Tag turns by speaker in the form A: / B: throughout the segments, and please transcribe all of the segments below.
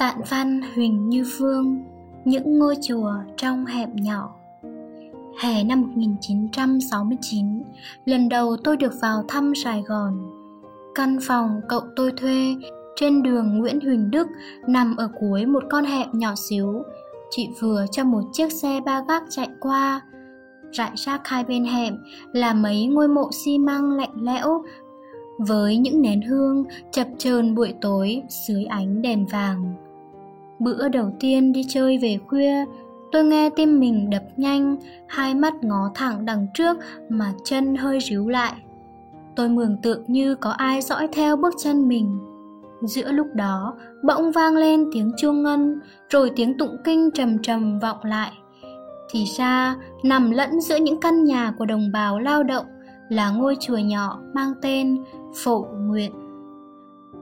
A: Tạn văn Huỳnh Như Phương Những ngôi chùa trong hẹp nhỏ Hè năm 1969, lần đầu tôi được vào thăm Sài Gòn. Căn phòng cậu tôi thuê trên đường Nguyễn Huỳnh Đức nằm ở cuối một con hẹp nhỏ xíu, chị vừa cho một chiếc xe ba gác chạy qua. Rải rác hai bên hẻm là mấy ngôi mộ xi măng lạnh lẽo với những nén hương chập chờn buổi tối dưới ánh đèn vàng. Bữa đầu tiên đi chơi về khuya, tôi nghe tim mình đập nhanh, hai mắt ngó thẳng đằng trước mà chân hơi ríu lại. Tôi mường tượng như có ai dõi theo bước chân mình. Giữa lúc đó, bỗng vang lên tiếng chuông ngân, rồi tiếng tụng kinh trầm trầm vọng lại. Thì ra, nằm lẫn giữa những căn nhà của đồng bào lao động là ngôi chùa nhỏ mang tên Phổ Nguyện.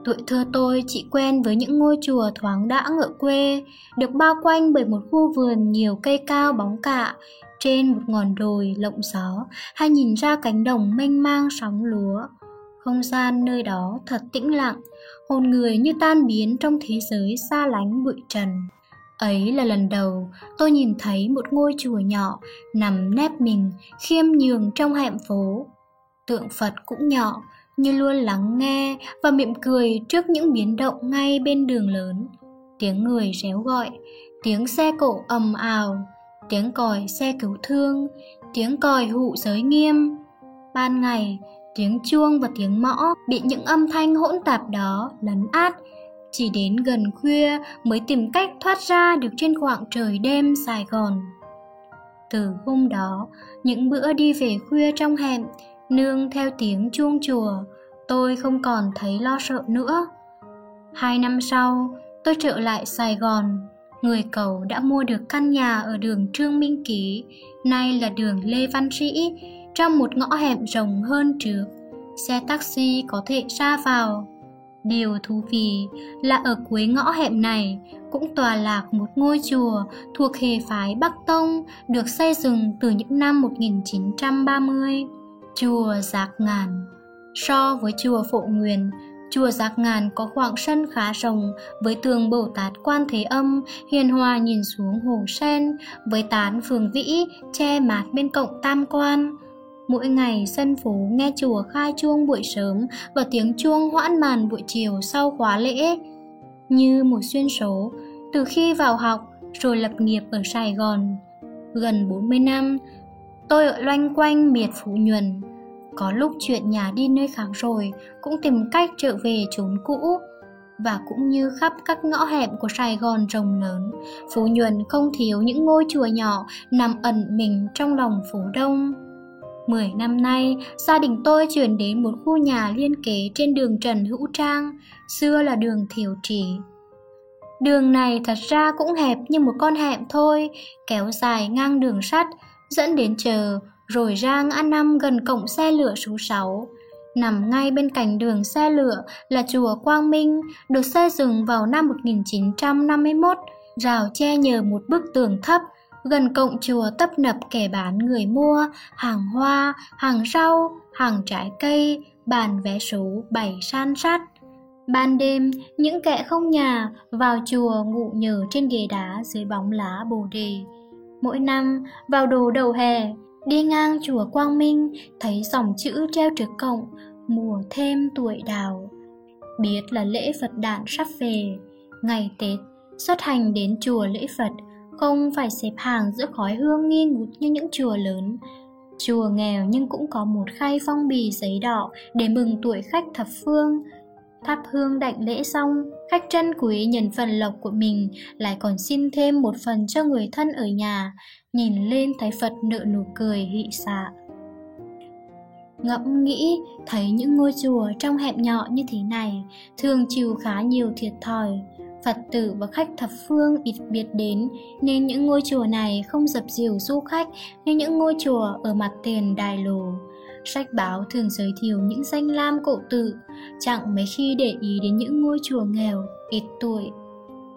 A: Tuổi thơ tôi chỉ quen với những ngôi chùa thoáng đãng ở quê, được bao quanh bởi một khu vườn nhiều cây cao bóng cạ, trên một ngọn đồi lộng gió, hay nhìn ra cánh đồng mênh mang sóng lúa. Không gian nơi đó thật tĩnh lặng, hồn người như tan biến trong thế giới xa lánh bụi trần. Ấy là lần đầu tôi nhìn thấy một ngôi chùa nhỏ nằm nép mình khiêm nhường trong hẻm phố. Tượng Phật cũng nhỏ, như luôn lắng nghe và mỉm cười trước những biến động ngay bên đường lớn. Tiếng người réo gọi, tiếng xe cộ ầm ào, tiếng còi xe cứu thương, tiếng còi hụ giới nghiêm. Ban ngày, tiếng chuông và tiếng mõ bị những âm thanh hỗn tạp đó lấn át, chỉ đến gần khuya mới tìm cách thoát ra được trên khoảng trời đêm Sài Gòn. Từ hôm đó, những bữa đi về khuya trong hẻm, nương theo tiếng chuông chùa, tôi không còn thấy lo sợ nữa. Hai năm sau, tôi trở lại Sài Gòn. Người cầu đã mua được căn nhà ở đường Trương Minh Ký, nay là đường Lê Văn Sĩ, trong một ngõ hẻm rộng hơn trước. Xe taxi có thể ra vào. Điều thú vị là ở cuối ngõ hẻm này cũng tòa lạc một ngôi chùa thuộc hệ phái Bắc Tông được xây dựng từ những năm 1930. Chùa Giác Ngàn So với chùa Phổ Nguyên, chùa Giác Ngàn có khoảng sân khá rộng với tường Bồ Tát Quan Thế Âm hiền hòa nhìn xuống hồ sen với tán phường vĩ che mát bên cổng tam quan. Mỗi ngày sân phố nghe chùa khai chuông buổi sớm và tiếng chuông hoãn màn buổi chiều sau khóa lễ. Như một xuyên số, từ khi vào học rồi lập nghiệp ở Sài Gòn. Gần 40 năm, tôi ở loanh quanh miệt Phú Nhuần, có lúc chuyện nhà đi nơi khác rồi cũng tìm cách trở về chốn cũ và cũng như khắp các ngõ hẻm của Sài Gòn rộng lớn, Phú Nhuần không thiếu những ngôi chùa nhỏ nằm ẩn mình trong lòng phố đông. Mười năm nay, gia đình tôi chuyển đến một khu nhà liên kế trên đường Trần Hữu Trang, xưa là đường Thiểu Trì. Đường này thật ra cũng hẹp như một con hẻm thôi, kéo dài ngang đường sắt, dẫn đến chờ rồi ra ngã năm gần cổng xe lửa số 6. Nằm ngay bên cạnh đường xe lửa là chùa Quang Minh, được xây dựng vào năm 1951, rào che nhờ một bức tường thấp, gần cổng chùa tấp nập kẻ bán người mua, hàng hoa, hàng rau, hàng trái cây, bàn vé số bày san sát. Ban đêm, những kẻ không nhà vào chùa ngủ nhờ trên ghế đá dưới bóng lá bồ đề. Mỗi năm, vào đồ đầu hè, Đi ngang chùa Quang Minh, thấy dòng chữ treo trước cổng, mùa thêm tuổi đào. Biết là lễ Phật đản sắp về, ngày Tết, xuất hành đến chùa lễ Phật, không phải xếp hàng giữa khói hương nghi ngút như những chùa lớn. Chùa nghèo nhưng cũng có một khay phong bì giấy đỏ để mừng tuổi khách thập phương. Thắp hương đảnh lễ xong, khách trân quý nhận phần lộc của mình lại còn xin thêm một phần cho người thân ở nhà, nhìn lên thấy Phật nở nụ cười hị xạ. Ngẫm nghĩ thấy những ngôi chùa trong hẹp nhỏ như thế này thường chịu khá nhiều thiệt thòi. Phật tử và khách thập phương ít biết đến nên những ngôi chùa này không dập dìu du khách như những ngôi chùa ở mặt tiền đài lồ. Sách báo thường giới thiệu những danh lam cổ tự, chẳng mấy khi để ý đến những ngôi chùa nghèo, ít tuổi.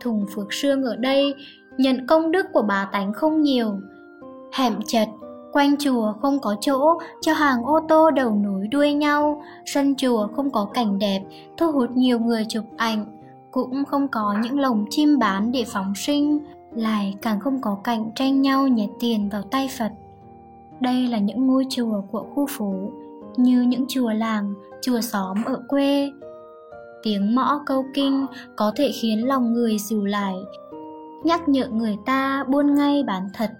A: Thùng Phước Sương ở đây nhận công đức của bà tánh không nhiều. Hẻm chật, quanh chùa không có chỗ cho hàng ô tô đầu nối đuôi nhau, sân chùa không có cảnh đẹp, thu hút nhiều người chụp ảnh. cũng không có những lồng chim bán để phóng sinh lại càng không có cảnh tranh nhau nhét tiền vào tay phật đây là những ngôi chùa của khu phố, như những chùa làng, chùa xóm ở quê. Tiếng mõ câu kinh có thể khiến lòng người dịu lại, nhắc nhở người ta buôn ngay bán thật.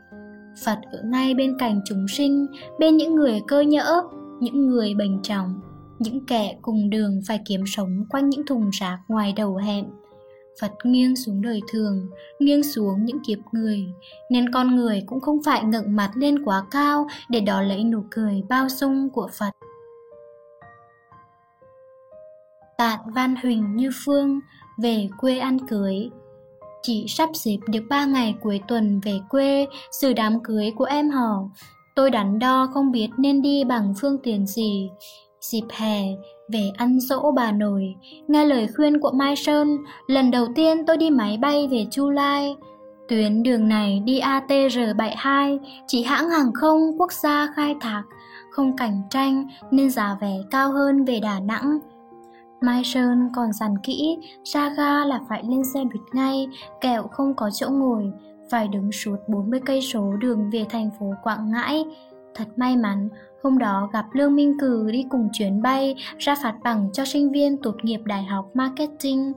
A: Phật ở ngay bên cạnh chúng sinh, bên những người cơ nhỡ, những người bình trọng, những kẻ cùng đường phải kiếm sống quanh những thùng rác ngoài đầu hẹn Phật nghiêng xuống đời thường, nghiêng xuống những kiếp người, nên con người cũng không phải ngẩng mặt lên quá cao để đón lấy nụ cười bao dung của Phật. Tạn Văn Huỳnh Như Phương về quê ăn cưới Chỉ sắp xếp được ba ngày cuối tuần về quê dự đám cưới của em họ. Tôi đắn đo không biết nên đi bằng phương tiện gì. Dịp hè, về ăn dỗ bà nội, nghe lời khuyên của Mai Sơn, lần đầu tiên tôi đi máy bay về Chu Lai. Tuyến đường này đi ATR72, chỉ hãng hàng không quốc gia khai thác, không cạnh tranh nên giá vé cao hơn về Đà Nẵng. Mai Sơn còn dặn kỹ, ra ga là phải lên xe buýt ngay, kẹo không có chỗ ngồi, phải đứng suốt 40 cây số đường về thành phố Quảng Ngãi. Thật may mắn, hôm đó gặp Lương Minh Cử đi cùng chuyến bay ra phạt bằng cho sinh viên tốt nghiệp Đại học Marketing.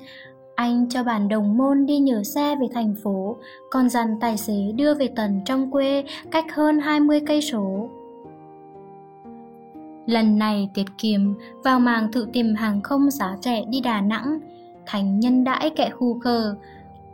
A: Anh cho bạn đồng môn đi nhờ xe về thành phố, còn dặn tài xế đưa về tận trong quê cách hơn 20 cây số. Lần này tiết kiệm vào màng thử tìm hàng không giá rẻ đi Đà Nẵng, thành nhân đãi kẻ khu khờ.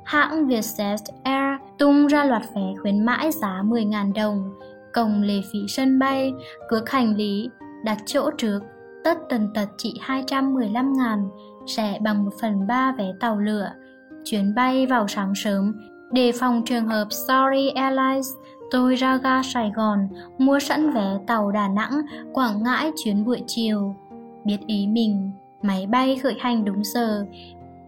A: Hãng Vietjet Air tung ra loạt vé khuyến mãi giá 10.000 đồng, cổng lệ phí sân bay, cước hành lý, đặt chỗ trước, tất tần tật chỉ 215 ngàn, sẽ bằng 1 phần 3 vé tàu lửa. Chuyến bay vào sáng sớm, đề phòng trường hợp Sorry Airlines, tôi ra ga Sài Gòn, mua sẵn vé tàu Đà Nẵng, Quảng Ngãi chuyến buổi chiều. Biết ý mình, máy bay khởi hành đúng giờ,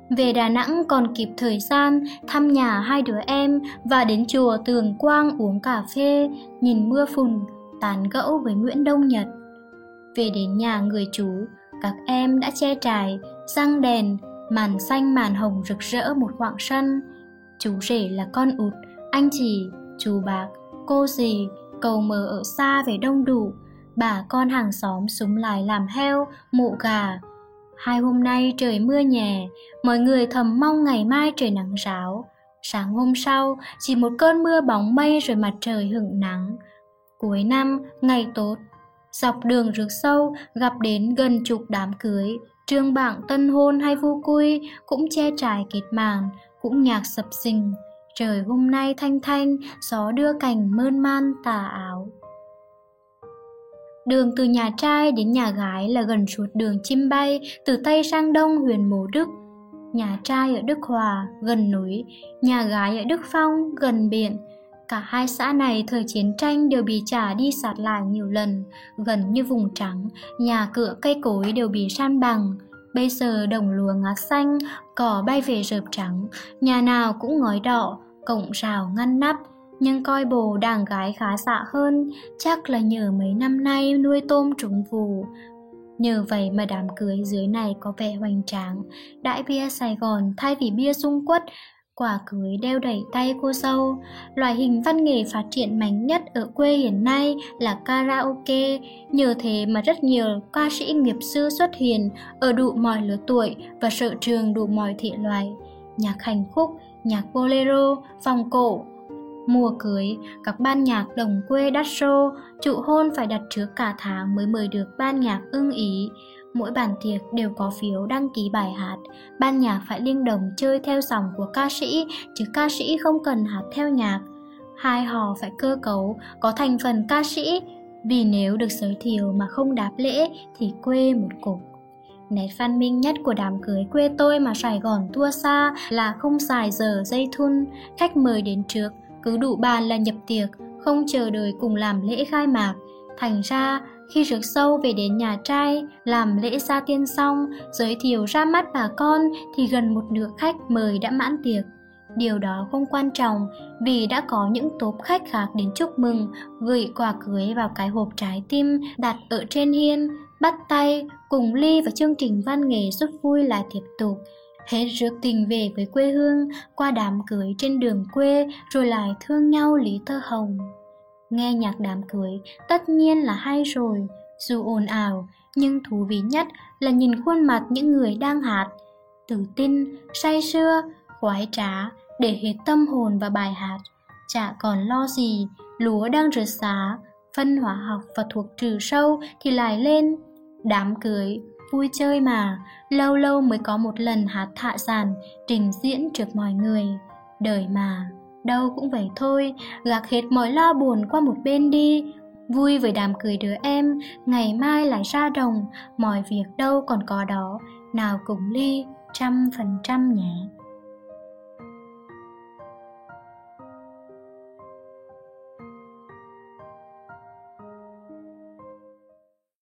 A: về Đà Nẵng còn kịp thời gian thăm nhà hai đứa em và đến chùa Tường Quang uống cà phê, nhìn mưa phùn, tán gẫu với Nguyễn Đông Nhật. Về đến nhà người chú, các em đã che trải, răng đèn, màn xanh màn hồng rực rỡ một khoảng sân. Chú rể là con út, anh chị, chú bác, cô dì, cầu mờ ở xa về đông đủ, bà con hàng xóm súng lại làm heo, mụ gà, Hai hôm nay trời mưa nhẹ, mọi người thầm mong ngày mai trời nắng ráo. Sáng hôm sau, chỉ một cơn mưa bóng mây rồi mặt trời hửng nắng. Cuối năm, ngày tốt, dọc đường rước sâu gặp đến gần chục đám cưới, trương bảng tân hôn hay vu cui cũng che trải kết màn, cũng nhạc sập sình. Trời hôm nay thanh thanh, gió đưa cành mơn man tà áo. Đường từ nhà trai đến nhà gái là gần suốt đường chim bay từ Tây sang Đông huyền Mộ Đức. Nhà trai ở Đức Hòa, gần núi, nhà gái ở Đức Phong, gần biển. Cả hai xã này thời chiến tranh đều bị trả đi sạt lại nhiều lần, gần như vùng trắng, nhà cửa cây cối đều bị san bằng. Bây giờ đồng lúa ngát xanh, cỏ bay về rợp trắng, nhà nào cũng ngói đỏ, cổng rào ngăn nắp, nhưng coi bồ đàn gái khá xạ hơn, chắc là nhờ mấy năm nay nuôi tôm trúng vụ. Nhờ vậy mà đám cưới dưới này có vẻ hoành tráng. Đại bia Sài Gòn thay vì bia dung quất, quả cưới đeo đẩy tay cô dâu. Loại hình văn nghệ phát triển mạnh nhất ở quê hiện nay là karaoke. Nhờ thế mà rất nhiều ca sĩ nghiệp sư xuất hiện ở đủ mọi lứa tuổi và sở trường đủ mọi thể loại. Nhạc hành khúc, nhạc bolero, phòng cổ, Mùa cưới, các ban nhạc đồng quê đắt xô, trụ hôn phải đặt trước cả tháng mới mời được ban nhạc ưng ý. Mỗi bàn tiệc đều có phiếu đăng ký bài hát, ban nhạc phải liên đồng chơi theo dòng của ca sĩ, chứ ca sĩ không cần hát theo nhạc. Hai hò phải cơ cấu, có thành phần ca sĩ, vì nếu được giới thiệu mà không đáp lễ thì quê một cục. Nét văn minh nhất của đám cưới quê tôi mà Sài Gòn tua xa là không xài giờ dây thun, khách mời đến trước, cứ đủ bàn là nhập tiệc, không chờ đợi cùng làm lễ khai mạc. Thành ra, khi rước sâu về đến nhà trai, làm lễ gia tiên xong, giới thiệu ra mắt bà con thì gần một nửa khách mời đã mãn tiệc. Điều đó không quan trọng vì đã có những tốp khách khác đến chúc mừng, gửi quà cưới vào cái hộp trái tim đặt ở trên hiên, bắt tay, cùng ly và chương trình văn nghệ rất vui lại tiếp tục. Hết rước tình về với quê hương, qua đám cưới trên đường quê rồi lại thương nhau lý thơ hồng. Nghe nhạc đám cưới tất nhiên là hay rồi, dù ồn ào, nhưng thú vị nhất là nhìn khuôn mặt những người đang hát, tự tin, say sưa, khoái trá, để hết tâm hồn vào bài hát. Chả còn lo gì, lúa đang rửa xá, phân hóa học và thuộc trừ sâu thì lại lên. Đám cưới, vui chơi mà, lâu lâu mới có một lần hát thạ sàn, trình diễn trước mọi người. Đời mà, đâu cũng vậy thôi, gạt hết mọi lo buồn qua một bên đi, Vui với đám cười đứa em, ngày mai lại ra đồng, mọi việc đâu còn có đó, nào cùng ly, trăm phần trăm nhé.